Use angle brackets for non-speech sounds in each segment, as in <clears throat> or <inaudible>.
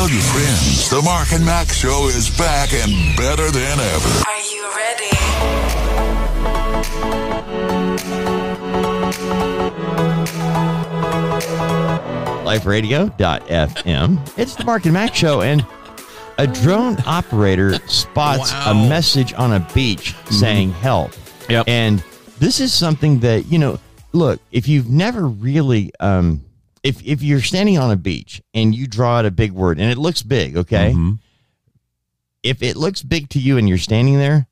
Tell your friends the Mark and Mack Show is back and better than ever. Are you ready? liferadio.fm. It's the Mark and Mack show, and a drone operator spots a message on a beach saying help. Yep. And this is something that, you know, look, if you've never really um if if you're standing on a beach and you draw out a big word and it looks big, okay? Mhm. If it looks big to you and you're standing there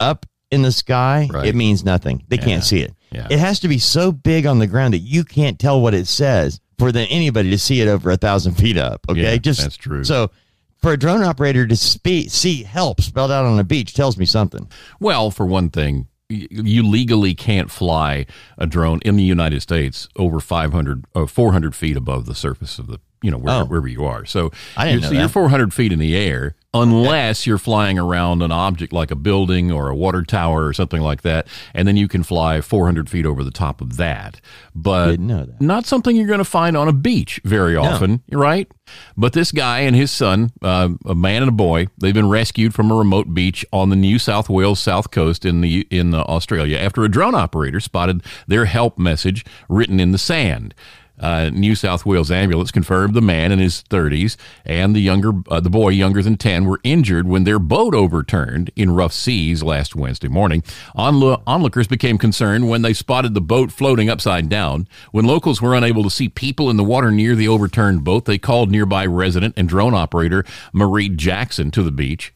up in the sky, Right. it means nothing. They Yeah. can't see it. Yeah. It has to be so big on the ground that you can't tell what it says for the, anybody to see it over a thousand feet up. Okay, Yeah, just that's true. So for a drone operator to spe- see help spelled out on a beach tells me something. Well, for one thing, you legally can't fly a drone in the United States over 500, uh, 400 feet above the surface of the, you know, wherever, Oh. wherever you are. So, I didn't you're, know so you're 400 feet in the air unless you're flying around an object like a building or a water tower or something like that. And then you can fly 400 feet over the top of that. But that. not something you're going to find on a beach very often, right? But this guy and his son, uh, a man and a boy, they've been rescued from a remote beach on the New South Wales south coast in the in Australia after a drone operator spotted their help message written in the sand. Uh, New South Wales ambulance confirmed the man in his 30s and the younger uh, the boy younger than 10 were injured when their boat overturned in rough seas last Wednesday morning. Onlo- onlookers became concerned when they spotted the boat floating upside down. When locals were unable to see people in the water near the overturned boat, they called nearby resident and drone operator Marie Jackson to the beach.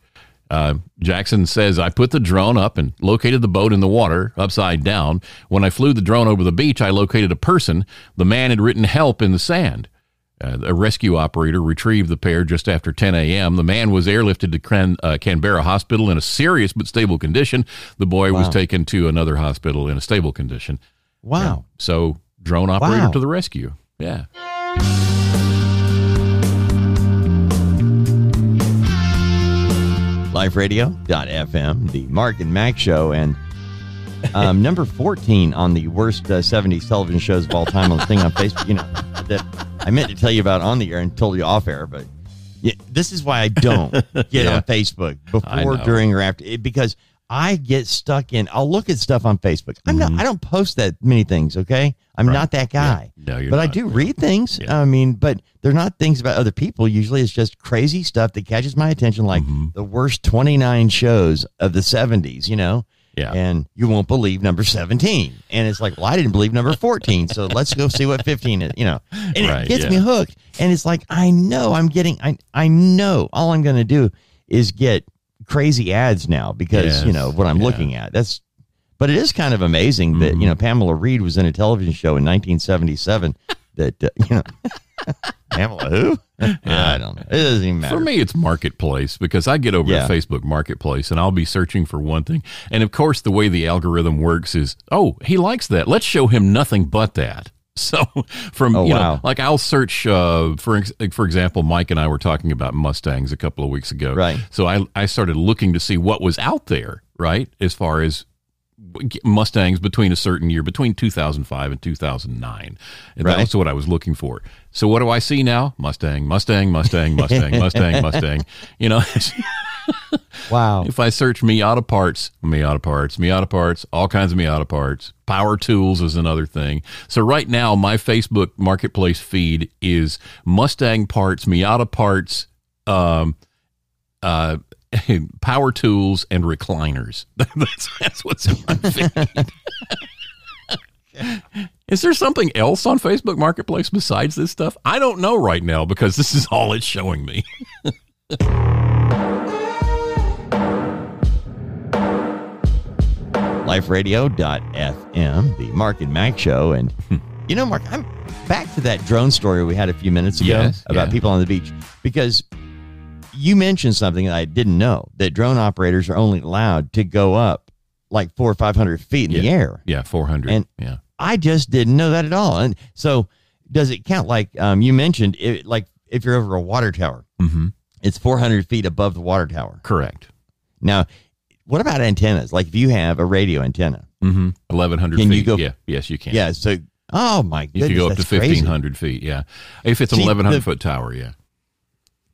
Uh, Jackson says, I put the drone up and located the boat in the water upside down. When I flew the drone over the beach, I located a person. The man had written help in the sand. Uh, a rescue operator retrieved the pair just after 10 a.m. The man was airlifted to Can- uh, Canberra Hospital in a serious but stable condition. The boy was taken to another hospital in a stable condition. Wow. So, drone operator Wow. to the rescue. Yeah. Liferadio.fm, the Mark and Mack show, and um, <laughs> number 14 on the worst uh, 70s television shows of all time on the thing on Facebook. You know, that I meant to tell you about on the air and told you off air, but yeah, this is why I don't <laughs> get Yeah. on Facebook before, during, or after it, because I get stuck in. I'll look at stuff on Facebook. I'm Mm-hmm. not. I don't post that many things. Okay, I'm not that guy. No, you're but I not. do read things. Yeah. I mean, but they're not things about other people. Usually, it's just crazy stuff that catches my attention, like Mm-hmm. the worst 29 shows of the 70s. You know. Yeah. And you won't believe number 17. And it's like, well, I didn't believe number 14. So let's go see what 15 is, you know. And Right, it gets yeah. me hooked. And it's like, I know I'm getting, I, I know all I'm going to do is get crazy ads now because, Yes, you know, what I'm yeah. looking at. That's, but it is kind of amazing that, Mm-hmm. you know, Pamela Reed was in a television show in 1977 <laughs> that, uh, you know, <laughs> Pamela who? I don't know. It doesn't even matter. For me, it's marketplace because I get over Yeah. to Facebook Marketplace and I'll be searching for one thing. And of course, the way the algorithm works is, oh, he likes that. Let's show him nothing but that. <laughs> So from Oh, you know, wow. like I'll search uh, for ex- for example, Mike and I were talking about Mustangs a couple of weeks ago. Right. So I I started looking to see what was out there, right, as far as Mustangs between a certain year, between 2005 and 2009. And Right. that's what I was looking for. So what do I see now? Mustang, Mustang, Mustang, Mustang, Mustang, Mustang. <laughs> You know, <laughs> wow. if I search Miata parts, Miata parts, Miata parts, all kinds of Miata parts. Power tools is another thing. So right now, my Facebook Marketplace feed is Mustang parts, Miata parts, um, uh, <laughs> power tools, and recliners. <laughs> that's, that's what's in my feed. Is there something else on Facebook Marketplace besides this stuff? I don't know right now because this is all it's showing me. <laughs> liferadio.fm, the Mark and Mack show. And, you know, Mark, I'm back to that drone story we had a few minutes ago Yes, about yeah. people on the beach because you mentioned something that I didn't know that drone operators are only allowed to go up like four or 500 feet in the air. Yeah, 400. And- yeah. I just didn't know that at all. And so, does it count like um, you mentioned, it, like if you're over a water tower, mm-hmm. it's 400 feet above the water tower. Correct. Now, what about antennas? Like if you have a radio antenna, Mm-hmm. 1,100 Can feet. you go- yeah. Yes, you can. yeah. So, oh my You goodness, can go up to that's crazy. 1,500 feet. Yeah. If it's a See, 1,100 the- foot tower, yeah.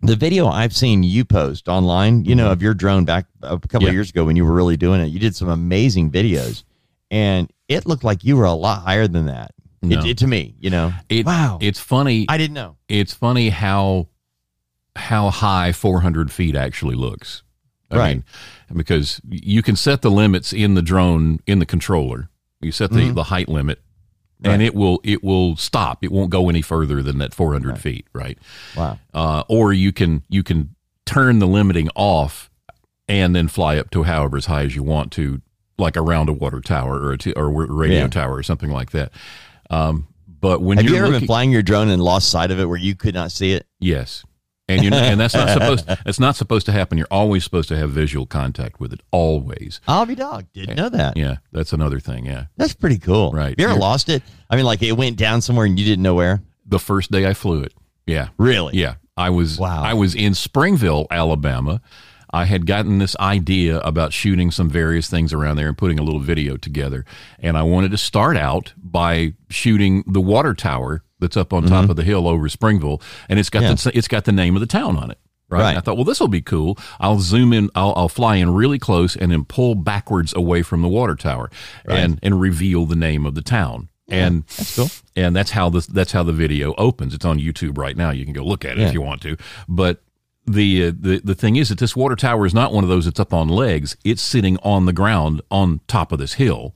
the video I've seen you post online, you know, of your drone back a couple Yeah. of years ago when you were really doing it, you did some amazing videos, and it looked like you were a lot higher than that. No. It, it- to me, you know. It, wow, It's funny. I didn't know. it's funny how how high 400 feet actually looks. I Right. mean, because you can set the limits in the drone in the controller. You set the, the height limit, and Mm-hmm. It will it will stop. It won't go any further than that 400 feet, right? Wow. Uh, or you can you can turn the limiting off and then fly up to however as high as you want to, like around a water tower or a t- or a radio Yeah. tower or something like that. Um, but when Have you're you ever looking, been flying your drone and lost sight of it where you could not see it? Yes. And you're and that's not <laughs> supposed that's not supposed to happen. You're always supposed to have visual contact with it. Always. I'll be dog. Didn't know that. Yeah, that's another thing. Yeah. That's pretty cool. Right. You ever You're- lost it? I mean, like it went down somewhere and you didn't know where. The first day I flew it. Yeah. Really? Yeah. I was Wow. I was in Springville, Alabama. I had gotten this idea about shooting some various things around there and putting a little video together. And I wanted to start out by shooting the water tower that's up on top of the hill over Springville, and it's got Mm-hmm. Yeah. the, it's got the name of the town on it. Right. Right. I thought, well, this will be cool. I'll zoom in. I'll, I'll fly in really close and then pull backwards away from the water tower and and reveal the name of the town. and That's cool. and that's how this that's how the video opens. It's on YouTube right now. You can go look at it Yeah. if you want to. But the uh, the the thing is that this water tower is not one of those that's up on legs. It's sitting on the ground on top of this hill,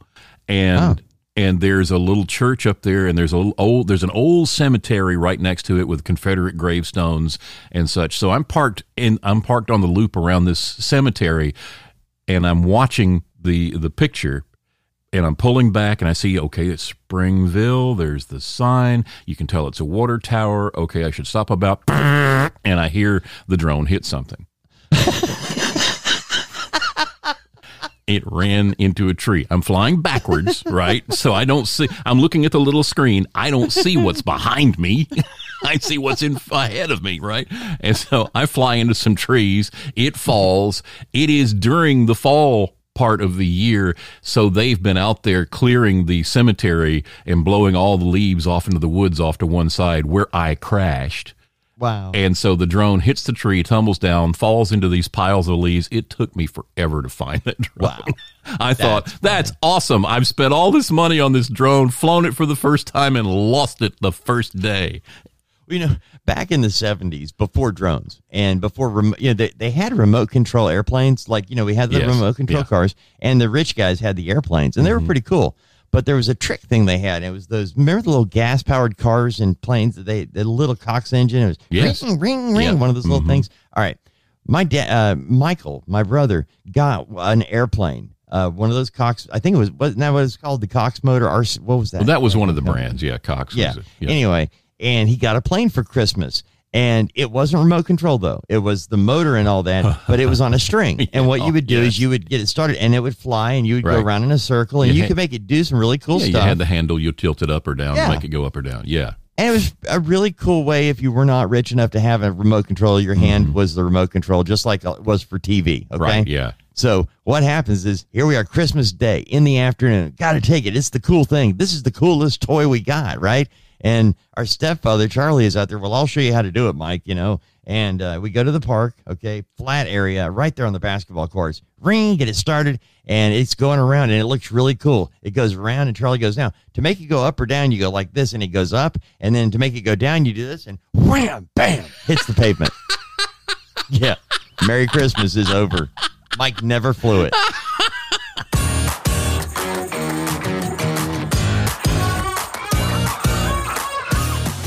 and and there's a little church up there, and there's a old there's an old cemetery right next to it with Confederate gravestones and such. So I'm parked in I'm parked on the loop around this cemetery, and I'm watching the the picture and I'm pulling back and I see, okay, it's Springville. There's the sign. You can tell it's a water tower. Okay, I should stop about. And I hear the drone hit something. <laughs> it ran into a tree. I'm flying backwards, <laughs> right? So I don't see, I'm looking at the little screen. I don't see what's <laughs> behind me. <laughs> I see what's in ahead of me, right? And so I fly into some trees. It falls. It is during the fall part of the year. So they've been out there clearing the cemetery and blowing all the leaves off into the woods off to one side where I crashed. Wow. And so the drone hits the tree, tumbles down, falls into these piles of leaves. It took me forever to find <laughs> that drone. Wow. I thought, that's awesome. I've spent all this money on this drone, flown it for the first time, and lost it the first day. you know, back in the seventies, before drones and before remo- you know, they, they had remote control airplanes. Like you know, we had the Yes. remote control Yeah. Mm-hmm. cars, and the rich guys had the airplanes, and they were pretty cool. But there was a trick thing they had. It was those remember the little gas powered cars and planes that they the little Cox engine. It was Yes. ring ring ring, Yeah. one of those little Mhm. things. All right, my dad, uh, Michael, my brother, got an airplane. Uh, one of those Cox. I think it was wasn't that what it's called? The Cox motor. Or what was that? Well, that was one of the brands. Yeah, Cox. Yeah. Was it. Anyway, and he got a plane for Christmas. And it wasn't remote control though. It was the motor and all that, but it was on a string. <laughs> And what you would do yes. is you would get it started and it would fly and you would go around in a circle and You you had- could make it do some really cool Yeah, you had the handle, you tilt it up or down, Yeah. make it go up or down. Yeah. and it was a really cool way if you were not rich enough to have a remote control, your hand mm-hmm. was the remote control, just like it was for TV. Okay. Right. Yeah. So what happens is here we are Christmas Day in the afternoon. Got to take it. It's the cool thing. This is the coolest toy we got, right? And our stepfather Charlie is out there. Well, I'll show you how to do it, Mike. You know. And uh, we go to the park. Okay, flat area right there on the basketball courts. Ring, get it started, and it's going around, and it looks really cool. It goes around, and Charlie goes down. To make it go up or down, you go like this, and it goes up, and then to make it go down, you do this, and wham, bam, hits the pavement. <laughs> yeah. Merry Christmas is over. Mike never flew it.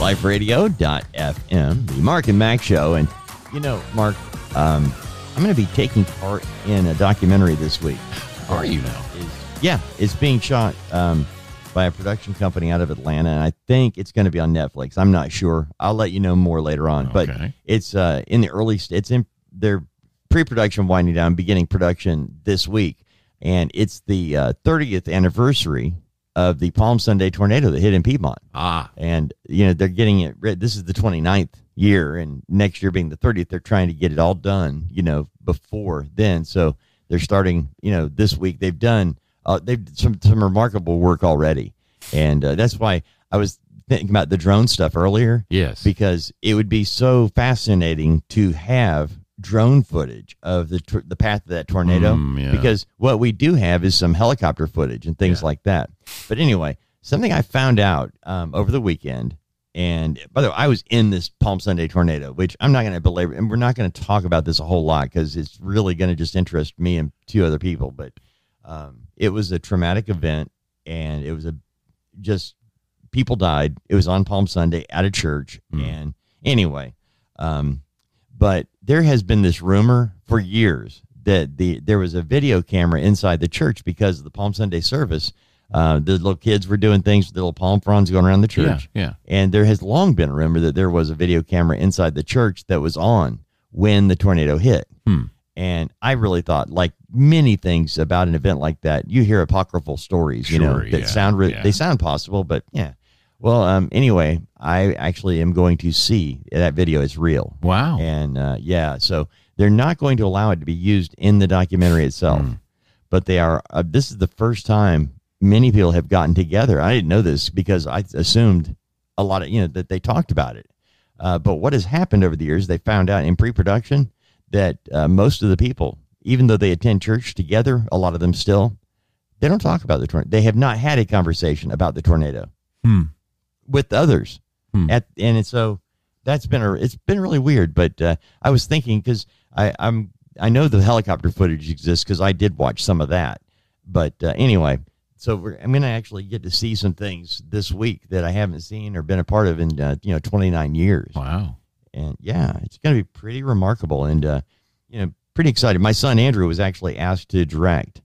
LifeRadio.fm, the Mark and Mack Show. And, you know, Mark, um, I'm going to be taking part in a documentary this week. Are you now? Is, yeah, it's being shot um, by a production company out of Atlanta. And I think it's going to be on Netflix. I'm not sure. I'll let you know more later on. But it's uh, in the early, it's in their pre production winding down, beginning production this week. And it's the uh, 30th anniversary of the Palm Sunday tornado that hit in Piedmont. Ah, and you know they're getting it this is the 29th year and next year being the 30th they're trying to get it all done you know before then. So they're starting you know this week. They've done uh, they've some some remarkable work already. And uh, that's why i was thinking about the drone stuff earlier. Yes. because it would be so fascinating to have drone footage of the tor- the path of that tornado Mm, yeah. because what we do have is some helicopter footage and things Yeah. like that. But anyway, something I found out um, over the weekend, and by the way, I was in this Palm Sunday tornado, which I'm not going to belabor, and we're not going to talk about this a whole lot because it's really going to just interest me and two other people. But um, it was a traumatic event, and it was a just people died. It was on Palm Sunday at a church, Mm. and anyway, um, but there has been this rumor for years that the there was a video camera inside the church because of the Palm Sunday service. Uh, the little kids were doing things with the little palm fronds going around the church. Yeah, yeah. And there has long been a rumor that there was a video camera inside the church that was on when the tornado hit. Hmm. And I really thought, like many things about an event like that, you hear apocryphal stories, you know, that yeah, sound re- yeah. they sound possible, but yeah. Well, um, anyway, I actually am going to see that video is real. Wow. And uh, yeah, so they're not going to allow it to be used in the documentary itself, Hmm. but they are. Uh, this is the first time many people have gotten together. I didn't know this because I assumed a lot of you know that they talked about it. Uh, but what has happened over the years? They found out in pre-production that uh, most of the people, even though they attend church together, a lot of them still, they don't talk about the tornado. They have not had a conversation about the tornado Hmm. With others. Hmm. At and so that's been a it's been really weird. But uh, I was thinking because I I'm I know the helicopter footage exists because I did watch some of that. But uh, anyway, so we're, I'm going to actually get to see some things this week that I haven't seen or been a part of in uh, you know 29 years. Wow. And yeah, it's going to be pretty remarkable and uh, you know pretty excited. My son Andrew was actually asked to direct.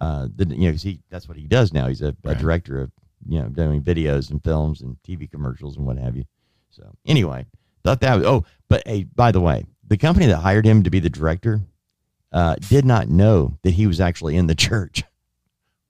Uh, the you know 'cause he that's what he does now. He's a, a director of you know doing videos and films and TV commercials and what have you. So anyway, thought that was oh, but hey, by the way, the company that hired him to be the director uh, did not know that he was actually in the <laughs> church.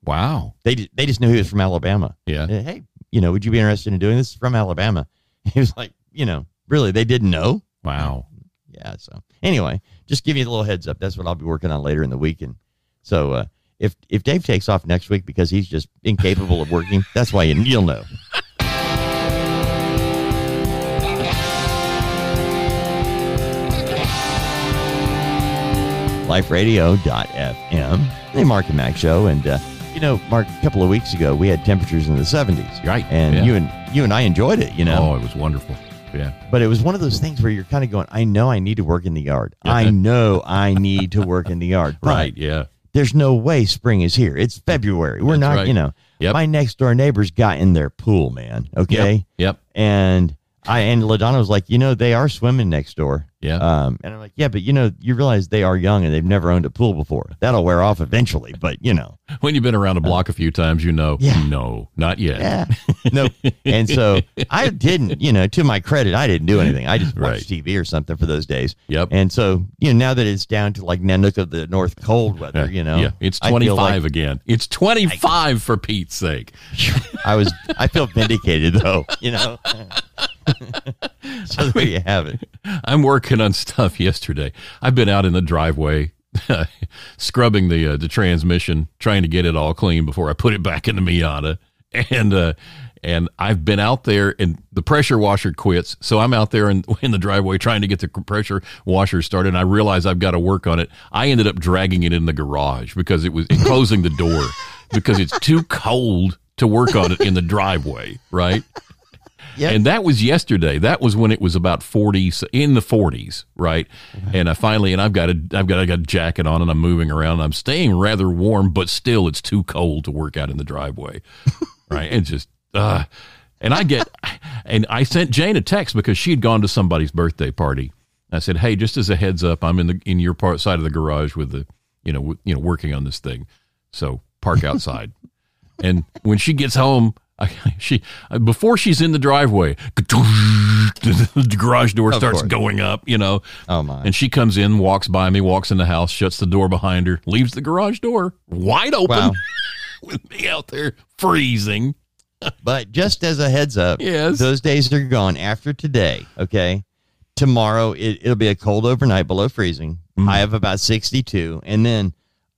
Wow. They they just knew he was from Alabama. Yeah. Uh, Hey, you know, would you be interested in doing this from Alabama? <laughs> He was like, you know, really, they didn't know. Wow. Yeah. So anyway, just give you a little heads up. That's what I'll be working on later in the week. And so uh, if if Dave takes off next week because he's just incapable of working, that's why you, you'll know. LifeRadio.fm, the Mark and Mack show, and uh, you know, Mark, a couple of weeks ago we had temperatures in the 70s, Right, And yeah. you and you and I enjoyed it, you know. Oh, it was wonderful. Yeah. But it was one of those things where you're kind of going, I know I need to work in the yard. I <laughs> know I need to work in the yard. Right. Yeah. There's no way spring is here. It's February. We're That's not, right. you know. Yep. My next door neighbors got in their pool, man. Okay. Yep. And I and Ladonna was like, you know, they are swimming next door. Yeah. Um, and I'm like, yeah, but you know, you realize they are young and they've never owned a pool before. That'll wear off eventually, but you know. <laughs> When you've been around a block a few times, you know. Yeah. No, not yet. Yeah. no. And so I didn't, you know, to my credit, I didn't do anything. I just watched Right. TV or something for those days. Yep. And so, you know, now that it's down to like Nanook of the North cold weather, you know, Yeah. It's 25 like again. It's 25 for Pete's sake. I was, I feel vindicated though, you know. <laughs> <laughs> so there you have it. I'm working on stuff yesterday. I've been out in the driveway <laughs> scrubbing the uh, the transmission, trying to get it all clean before I put it back in the Miata. And uh, and I've been out there, and the pressure washer quits. So I'm out there in, <laughs> in the driveway trying to get the pressure washer started. And I realize I've got to work on it. I ended up dragging it in the garage because it was closing the door because it's too cold to work on it in the driveway. Right. Yeah. And that was yesterday. That was when it was about 40s in the 40s, right? And I finally and I've got a I've got I got a jacket on and I'm moving around. I'm staying rather warm, but still it's too cold to work out in the driveway. <laughs> right? And just uh and I get and I sent Jane a text because she had gone to somebody's birthday party. I said, "Hey, just as a heads up, I'm in the in your part side of the garage with the, you know, w- you know, working on this thing. So, park outside." <laughs> and when she gets home, <laughs> she before she's in the driveway, <laughs> the garage door Of starts course. going up, you know. Oh my. And she comes in, walks by me, walks in the house, shuts the door behind her, leaves the garage door wide open Wow. <laughs> with me out there freezing. But just as a heads up, Yes. those days are gone after today. Okay. Tomorrow it, it'll be a cold overnight below freezing. Mm. High of about 62. And then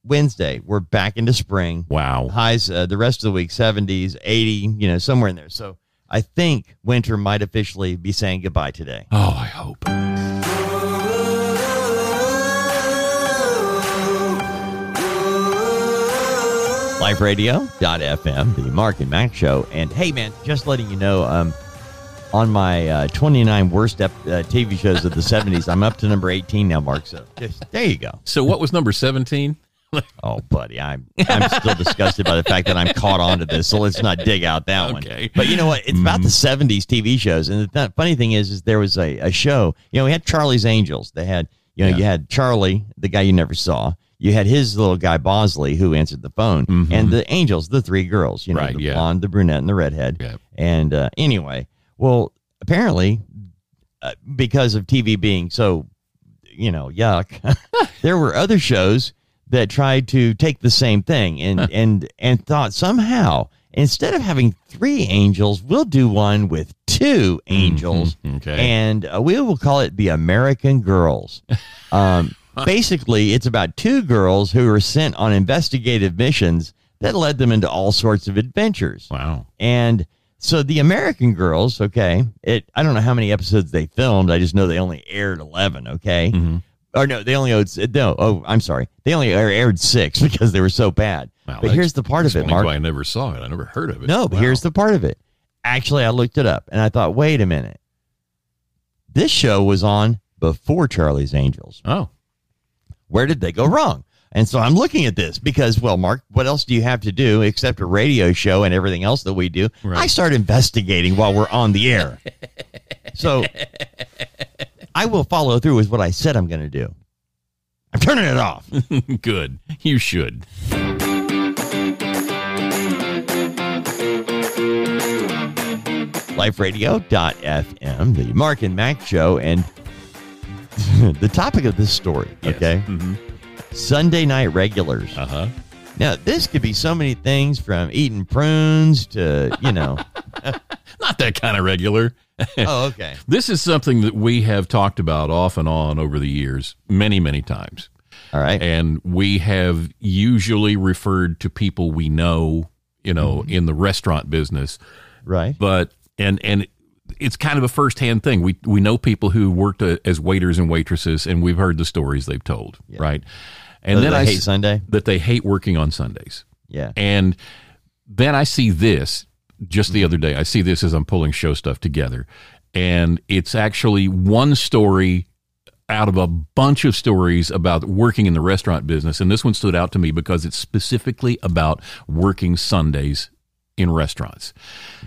Wednesday, we're back into spring. Wow. Highs uh, the rest of the week, 70s, 80, you know, somewhere in there. So I think winter might officially be saying goodbye today. Oh, I hope. LifeRadio.fm, the Mark and Mack Show. And hey, man, just letting you know, um, on my uh, 29 worst ep- uh, TV shows of the 70s, I'm up to number 18 now, Mark. So just, there you go. So, what was number 17? <laughs> Oh, buddy, I'm I'm still disgusted by the fact that I'm caught onto this. So let's not dig out that Okay. one. But you know what? It's about the '70s TV shows, and the th- funny thing is, is there was a, a show. You know, we had Charlie's Angels. They had, you know, Yeah. you had Charlie, the guy you never saw. You had his little guy Bosley, who answered the phone, and the Angels, the three girls. You know, Mm-hmm. Right, the yeah. blonde, the brunette, and the redhead. Yeah. And uh, anyway, well, apparently, uh, because of TV being so, you know, yuck, <laughs> there were other shows that tried to take the same thing and and and thought somehow instead of having three angels, we'll do one with two angels, Mhm, okay. and uh, we will call it the American Girls. <laughs> Um, basically, it's about two girls who were sent on investigative missions that led them into all sorts of adventures. Wow. And so the American Girls, okay, it I don't know how many episodes they filmed. I just know they only aired eleven. Okay, Mhm. Or no, they only owed no. Oh, I'm sorry, they only aired six <laughs> because they were so bad. Wow, but here's the part of it, Mark. why I never saw it. I never heard of it. No, but Wow. here's the part of it. Actually, I looked it up and I thought, wait a minute, this show was on before Charlie's Angels. Oh, where did they go wrong? And so I'm looking at this because, well, Mark, what else do you have to do except a radio show and everything else that we do? Right. I start investigating while we're on the air. so <laughs> I will follow through with what I said I'm going to do. I'm turning it off. <laughs> good. You should. LifeRadio.fm, the Mark and Mack show. And <laughs> the topic of this story, okay? hmm Sunday night regulars. Uh huh. Now, this could be so many things from eating prunes to, you know. <laughs> Not that kind of regular. <laughs> oh, okay. This is something that we have talked about off and on over the years, many, many times. All right. And we have usually referred to people we know, you know, Mm-hmm. in the restaurant business. Right. But, and, and, it's kind of a firsthand thing. We we know people who worked uh, as waiters and waitresses, and we've heard the stories they've told, right? And So then I hate Sunday. that they hate working on Sundays. Yeah. And then I see this just the mm-hmm. other day. I see this as I'm pulling show stuff together. And it's actually one story out of a bunch of stories about working in the restaurant business. And this one stood out to me because it's specifically about working Sundays in restaurants.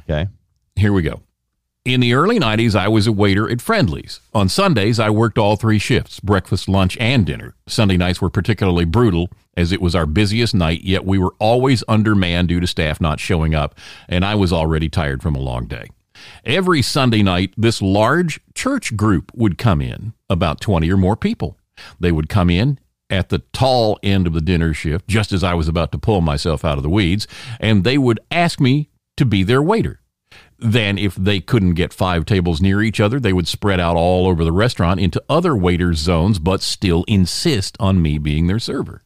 Okay. Here we go. In the early 90s, I was a waiter at Friendly's. On Sundays, I worked all three shifts breakfast, lunch, and dinner. Sunday nights were particularly brutal as it was our busiest night, yet we were always undermanned due to staff not showing up, and I was already tired from a long day. Every Sunday night, this large church group would come in, about 20 or more people. They would come in at the tall end of the dinner shift, just as I was about to pull myself out of the weeds, and they would ask me to be their waiter. Then, if they couldn't get five tables near each other, they would spread out all over the restaurant into other waiters' zones, but still insist on me being their server.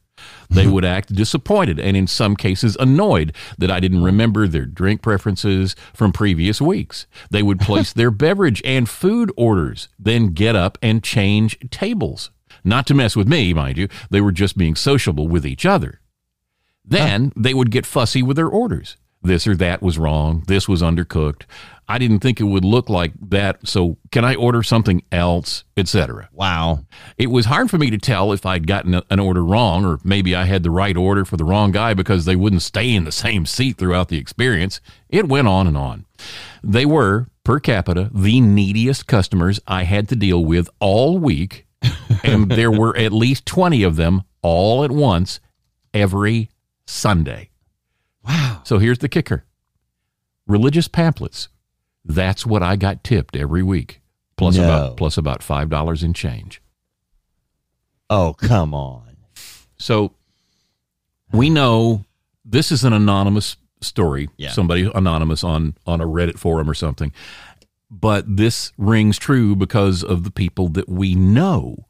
They would act disappointed and, in some cases, annoyed that I didn't remember their drink preferences from previous weeks. They would place their <laughs> beverage and food orders, then get up and change tables. Not to mess with me, mind you, they were just being sociable with each other. Then they would get fussy with their orders. This or that was wrong. This was undercooked. I didn't think it would look like that. So can I order something else, etc. Wow. It was hard for me to tell if I'd gotten an order wrong or maybe I had the right order for the wrong guy because they wouldn't stay in the same seat throughout the experience. It went on and on. They were, per capita, the neediest customers I had to deal with all week. <laughs> and there were at least 20 of them all at once every Sunday. Wow. So here's the kicker religious pamphlets. That's what I got tipped every week, plus No. about plus about five dollars in change. Oh, come on. So we know this is an anonymous story. Yeah. Somebody anonymous on on a Reddit forum or something. But this rings true because of the people that we know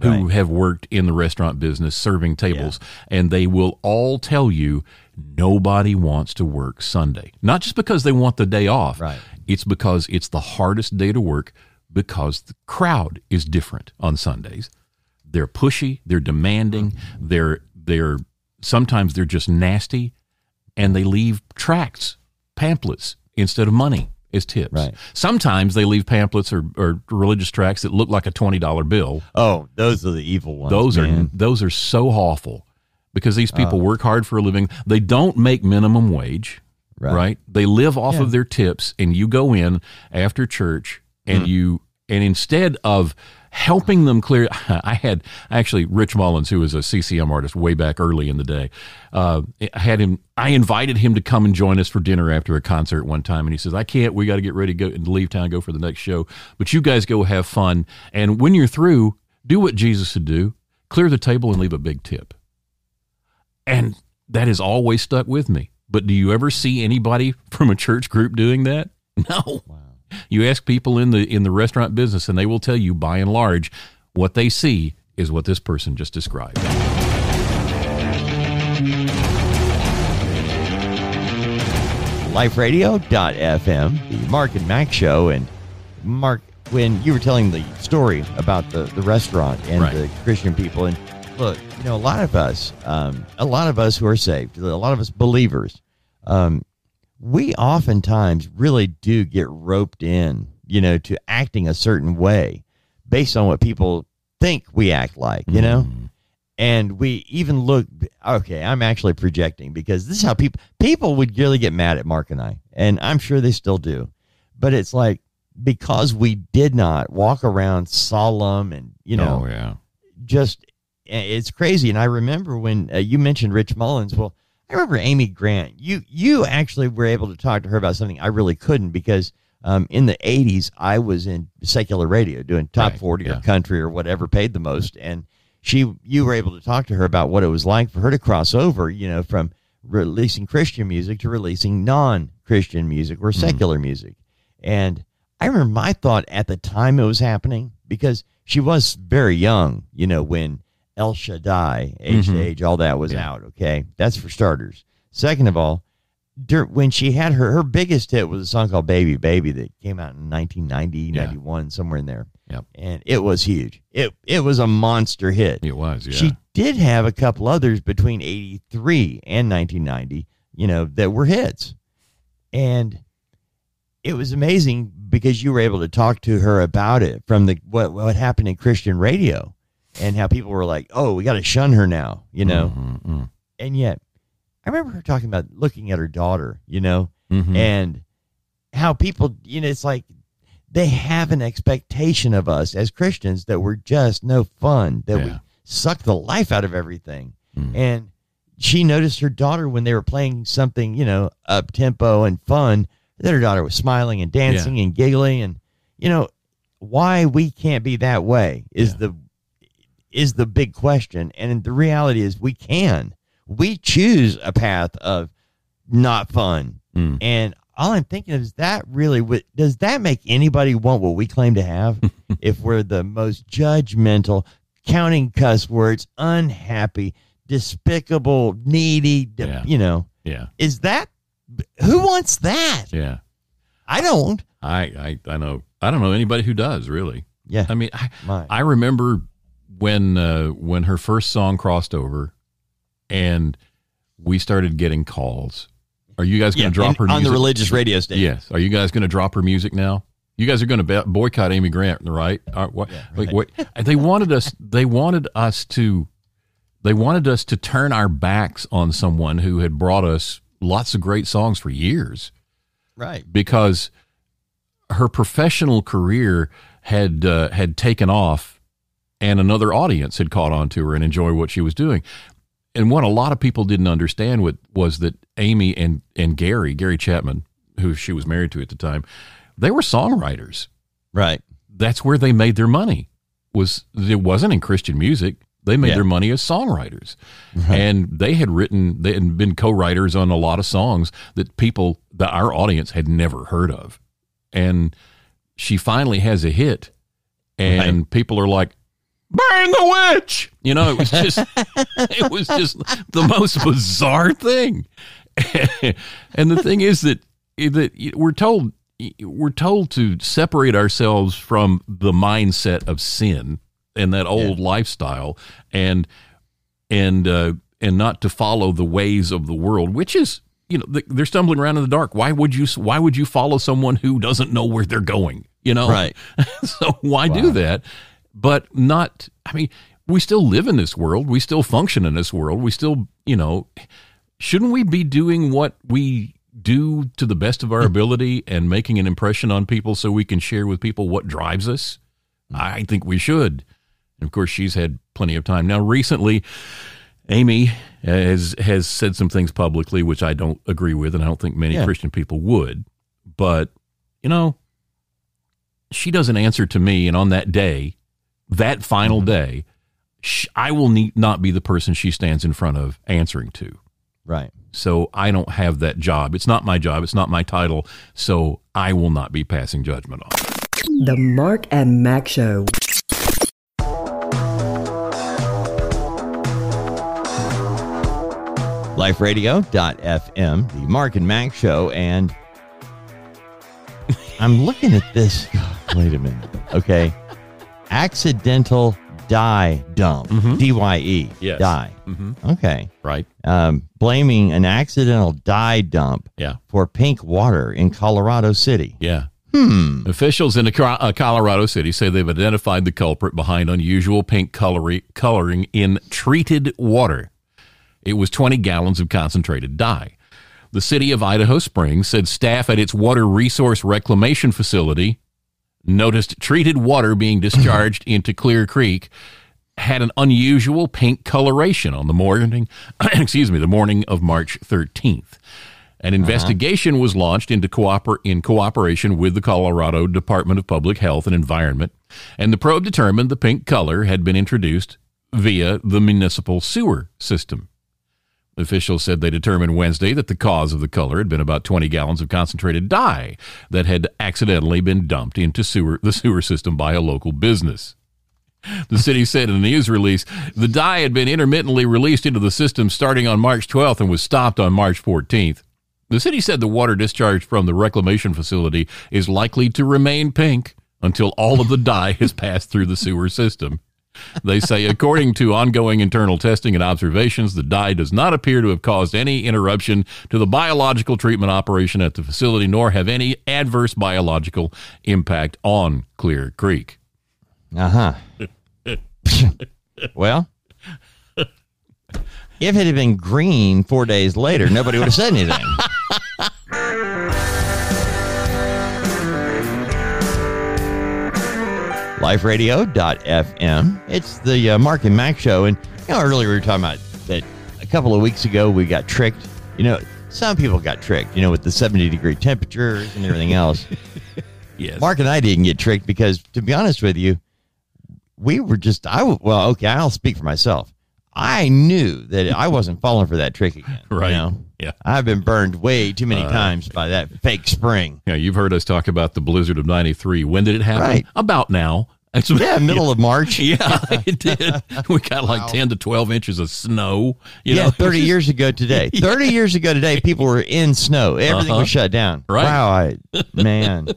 who Right. have worked in the restaurant business serving tables and they will all tell you nobody wants to work Sunday. Not just because they want the day off. Right. It's because it's the hardest day to work because the crowd is different on Sundays. They're pushy, they're demanding, they're they're sometimes they're just nasty and they leave tracts, pamphlets instead of money as tips. Right. Sometimes they leave pamphlets or, or religious tracts that look like a twenty dollar bill. Oh, those are the evil ones. Those are those are so awful because these people Uh. work hard for a living. They don't make minimum wage, Right. right? They live off Yeah. of their tips, and you go in after church and you and instead of helping them clear, <laughs> I had actually Rich Mullins, who was a CCM artist way back early in the day. Uh, I had him. I invited him to come and join us for dinner after a concert one time, and he says, "I can't. We got to get ready to go and leave town, go for the next show. But you guys go have fun, and when you're through, do what Jesus would do: clear the table and leave a big tip." And that has always stuck with me. But do you ever see anybody <laughs> from a church group doing that? No. You ask people in the in the restaurant business and they will tell you by and large what they see is what this person just described. liferadio.fm, the Mark and Mack show. And Mark, when you were telling the story about the, the restaurant and Right. the Christian people, and look, you know, a lot of us, um, a lot of us who are saved, a lot of us believers, um, we oftentimes really do get roped in, you know, to acting a certain way based on what people think we act like, you know? and we even look okay i'm actually projecting because this is how people people would really get mad at mark and i and i'm sure they still do but it's like because we did not walk around solemn and you know oh yeah. just it's crazy. And i remember when uh, you mentioned rich mullins. Well i remember amy grant. You you actually were able to talk to her about something i really couldn't because um, in the 80s i was in secular radio doing top Right, 40 yeah. or country or whatever paid the most. And she you were able to talk to her about what it was like for her to cross over you know from releasing christian music to releasing non-christian music or secular music. And i remember my thought at the time it was happening because she was very young you know when el shaddai age to age all that was Yeah. out okay that's for starters second of all dur- when she had her her biggest hit was a song called baby baby that came out in 1990 Yeah. 91 somewhere in there Yep. and it was huge it it was a monster hit It was, yeah. she did have a couple others between 83 and 1990, you know, that were hits. And it was amazing because you were able to talk to her about it from the what what happened in Christian radio and how people were like, "Oh, we got to shun her now," you know. Mhm, mhm, And yet, I remember her talking about looking at her daughter, you know, mhm. and how people, you know, it's like they have an expectation of us as Christians that we're just no fun, that we suck the life out of everything. Mm. And she noticed her daughter when they were playing something, you know, up tempo and fun, that her daughter was smiling and dancing and giggling. And, you know, why we can't be that way is Yeah. the is the big question. And the reality is we can. We choose a path of not fun. Mm. And all I'm thinking is that really does that make anybody want what we claim to have <laughs> if we're the most judgmental, counting cuss words, unhappy, despicable, needy, de- Yeah. you know, yeah, is that who wants that? yeah. I don't. I, I, I know. I don't know anybody who does really. Yeah. I mean, I. I remember when uh, when her first song crossed over, and we started getting calls. Are you guys going yeah, to drop in- her on music? the religious radio station. Yes. Are you guys going to drop her music now? You guys are going to boycott Amy Grant, right? Uh, what, like, what, they wanted us. They wanted us to. They wanted us to turn our backs on someone who had brought us lots of great songs for years Right. because her professional career had uh, had taken off, and another audience had caught on to her and enjoyed what she was doing. And what a lot of people didn't understand what, was that Amy and and Gary Gary Chapman, who she was married to at the time, they were songwriters. Right. That's where they made their money. Was it wasn't in Christian music. They made Yeah. their money as songwriters, and they had written, they had been co-writers on a lot of songs that people, that our audience had never heard of. And she finally has a hit, and Right. people are like, "Burn the witch!" You know, it was just, <laughs> it was just the most bizarre thing. <laughs> and the thing is that that we're told we're told to separate ourselves from the mindset of sin and that old lifestyle and and uh, and not to follow the ways of the world which is you know they- they're stumbling around in the dark why would you why would you follow someone who doesn't know where they're going you know Right. <laughs> so why do that but not i mean we still live in this world. We still function in this world. We still you know shouldn't we be doing what we do to the best of our ability and making an impression on people so we can share with people what drives us? I think we should. And of course she's had plenty of time. Now recently amy has has said some things publicly which i don't agree with and i don't think many Yeah. christian people would. But you know she doesn't answer to me and on that day that final mm-hmm. day sh- i will need, not be the person she stands in front of answering to Right. so i don't have that job it's not my job it's not my title so i will not be passing judgment on. The Mark and Mack Show. liferadio.fm, the Mark and Mack show. And I'm looking at this. <laughs> Wait a minute. Okay. Accidental dye dump. D Y E. Yes. Dye. Okay. right Um, blaming an accidental dye dump yeah for pink water in Colorado City. yeah Hmm. Officials in uh, Colorado City say they've identified the culprit behind unusual pink coloring in treated water. It was 20 gallons of concentrated dye. The city of Idaho Springs said staff at its water resource reclamation facility noticed treated water being discharged into Clear Creek had an unusual pink coloration on the morning <clears throat> excuse me the morning of March 13th. An uh-huh. investigation was launched into cooper- in cooperation with the Colorado Department of Public Health and Environment, and the probe determined the pink color had been introduced via the municipal sewer system. Officials said they determined Wednesday that the cause of the color had been about 20 gallons of concentrated dye that had accidentally been dumped into sewer, the sewer system by a local business. The city said in a news release the dye had been intermittently released into the system starting on March 12th and was stopped on March 14th. The city said the water discharged from the reclamation facility is likely to remain pink until all of the dye has passed through the sewer system. They say, according to ongoing internal testing and observations, the dye does not appear to have caused any interruption to the biological treatment operation at the facility, nor have any adverse biological impact on Clear Creek. Uh huh. <laughs> well, if it had been green four days later, nobody would have said anything. <laughs> LifeRadio.fm. It's the uh, Mark and Mack show. And, you know, earlier we were talking about that a couple of weeks ago we got tricked. You know, some people got tricked, you know, with the 70 degree temperatures and everything else. <laughs> Yes. Mark and I didn't get tricked because, to be honest with you, we were just I w- well, okay, I'll speak for myself. I knew that I wasn't falling for that trick again. you Right. know? Yeah. I've been burned way too many times by that fake spring. Yeah, you've heard us talk about the blizzard of 93. When did it happen? Right. About now. It's- Yeah, middle of March. <laughs> Yeah, it did. <laughs> We got like 10 to 12 inches of snow. You yeah, know, 30 <laughs> years ago today. 30 years ago today, people were in snow. Everything Uh-huh. was shut down. Right. Wow, I, man.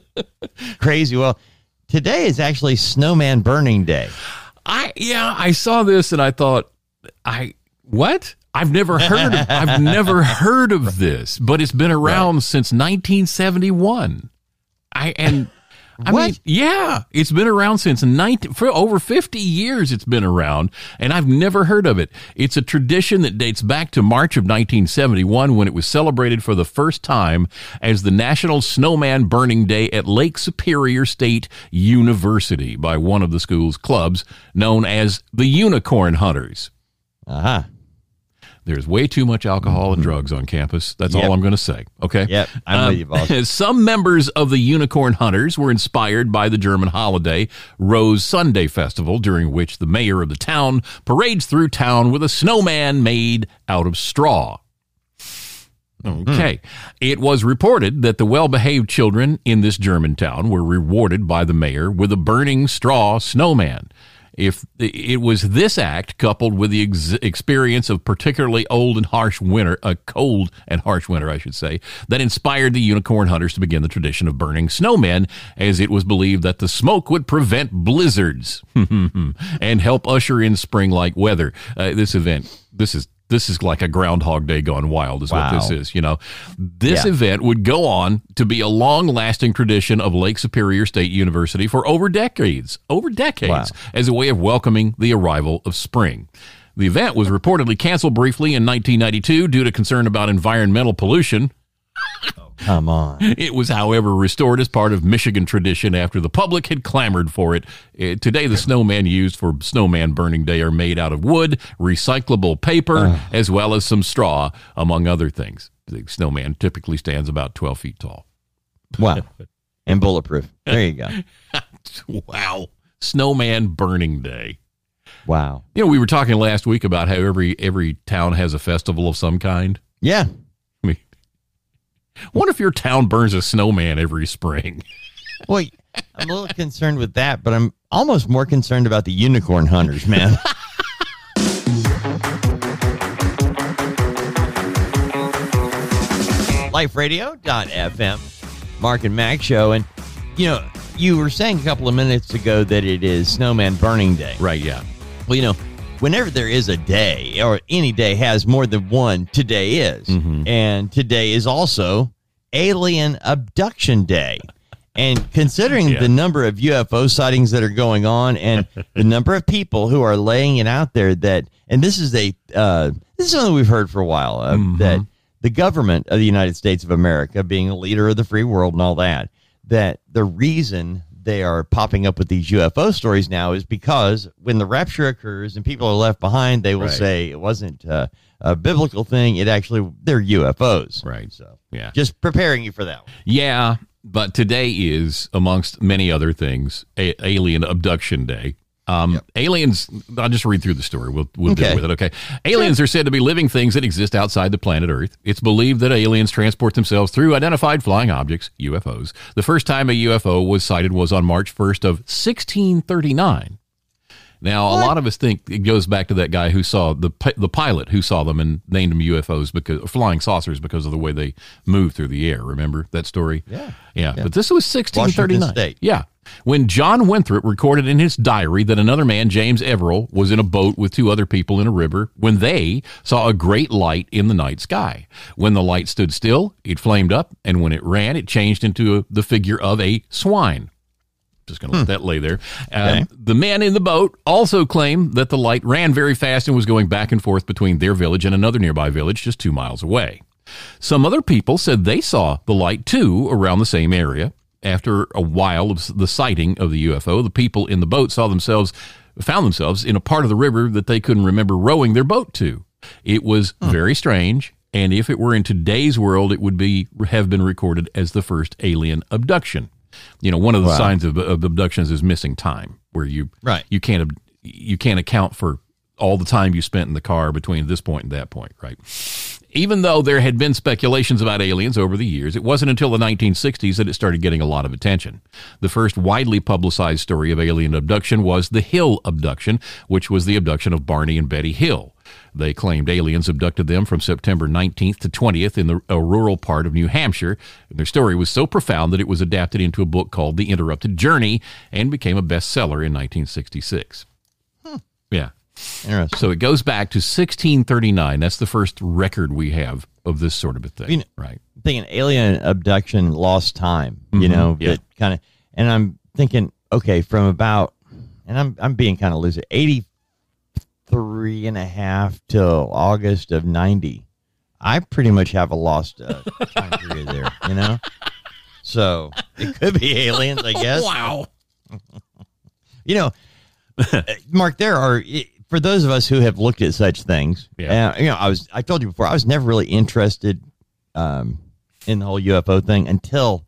Crazy. Well, today is actually Snowman Burning Day. I yeah, I saw this and I thought, I what? I've never heard of I've <laughs> never heard of this, but it's been around since 1971. I and I What? mean, yeah, it's been around since 19 for over 50 years it's been around and I've never heard of it. It's a tradition that dates back to March of 1971 when it was celebrated for the first time as the National Snowman Burning Day at Lake Superior State University by one of the school's clubs known as the Unicorn Hunters. Uh huh. There's way too much alcohol and drugs on campus. That's Yep. all I'm going to say. Okay. Um, Yep, I'm boss. <laughs> Some members of the Unicorn Hunters were inspired by the German holiday Rose Sunday Festival, during which the mayor of the town parades through town with a snowman made out of straw. Okay. It was reported that the well behaved children in this German town were rewarded by the mayor with a burning straw snowman. If it was this act coupled with the ex- experience of particularly old and harsh winter, a cold and harsh winter, I should say, that inspired the unicorn hunters to begin the tradition of burning snowmen, as it was believed that the smoke would prevent blizzards <laughs> and help usher in spring-like weather. Uh, this event, this is this is like a Groundhog Day gone wild, is what this is. You know, this Yeah. event would go on to be a long-lasting tradition of Lake Superior State University for over decades, over decades, Wow. as a way of welcoming the arrival of spring. The event was reportedly canceled briefly in 1992 due to concern about environmental pollution. Come on. It was, however, restored as part of Michigan tradition after the public had clamored for it. Uh, today, the snowmen used for Snowman Burning Day are made out of wood, recyclable paper, as well as some straw, among other things. The snowman typically stands about 12 feet tall. Wow. And bulletproof. There you go. <laughs> Wow. Snowman Burning Day. Wow. You know, we were talking last week about how every every town has a festival of some kind. Yeah. What if your town burns a snowman every spring? <laughs> Well, I'm a little concerned with that, but I'm almost more concerned about the unicorn hunters, man. <laughs> LifeRadio.fm, Mark and Mack show. And, you know, you were saying a couple of minutes ago that it is Snowman Burning Day. Right, yeah. Well, you know, whenever there is a day or any day has more than one, today is. And today is also Alien Abduction Day. And considering Yeah. the number of UFO sightings that are going on and the <laughs> number of people who are laying it out there that, and this is a, uh, this is something we've heard for a while, uh, that the government of the United States of America, being a leader of the free world and all that, that the reason they are popping up with these UFO stories now is because when the rapture occurs and people are left behind, they will Right. say it wasn't uh, a biblical thing. It actually they're UFOs. Right. So Yeah. just preparing you for that. One. Yeah, but today is, amongst many other things, a- Alien Abduction Day. Um, Aliens, I'll just read through the story. We'll, we'll Okay. deal with it, okay? Aliens are said to be living things that exist outside the planet Earth. It's believed that aliens transport themselves through identified flying objects, UFOs. The first time a UFO was sighted was on March 1st of 1639. Now, a lot of us think it goes back to that guy who saw the the pilot who saw them and named them UFOs because flying saucers because of the way they move through the air. Remember that story? Yeah. yeah. But this was 1639. State. Yeah. When John Winthrop recorded in his diary that another man, James Everell, was in a boat with two other people in a river when they saw a great light in the night sky. When the light stood still, it flamed up, and when it ran, it changed into a, the figure of a swine. Just going to let that lay there. Um, The man in the boat also claimed that the light ran very fast and was going back and forth between their village and another nearby village just two miles away. Some other people said they saw the light too around the same area. After a while of the sighting of the UFO, the people in the boat saw themselves found themselves in a part of the river that they couldn't remember rowing their boat to. It was very strange, and if it were in today's world, it would be have been recorded as the first alien abduction. You know, one of the Wow. signs of, of abductions is missing time, where you Right. you can't you can't account for all the time you spent in the car between this point and that point, right? Even though there had been speculations about aliens over the years, it wasn't until the 1960s that it started getting a lot of attention. The first widely publicized story of alien abduction was the Hill abduction, which was the abduction of Barney and Betty Hill. They claimed aliens abducted them from September 19th to 20th in the, a rural part of New Hampshire. And their story was so profound that it was adapted into a book called The Interrupted Journey and became a bestseller in 1966. So it goes back to 1639. That's the first record we have of this sort of a thing. You know- right. I'm thinking alien abduction, lost time. You know, Mm-hmm. yeah. that kind of, and I'm thinking, okay, from about, and I'm I'm being kind of lucid, 83 and a half till August of 90. I pretty much have a lost uh, time period there. You know, so it could be aliens, I <laughs> guess. Wow. <laughs> You know, uh, Mark, there are i- for those of us who have looked at such things. Yeah. uh, you know, I was I told you before I was never really interested um, in the whole UFO thing until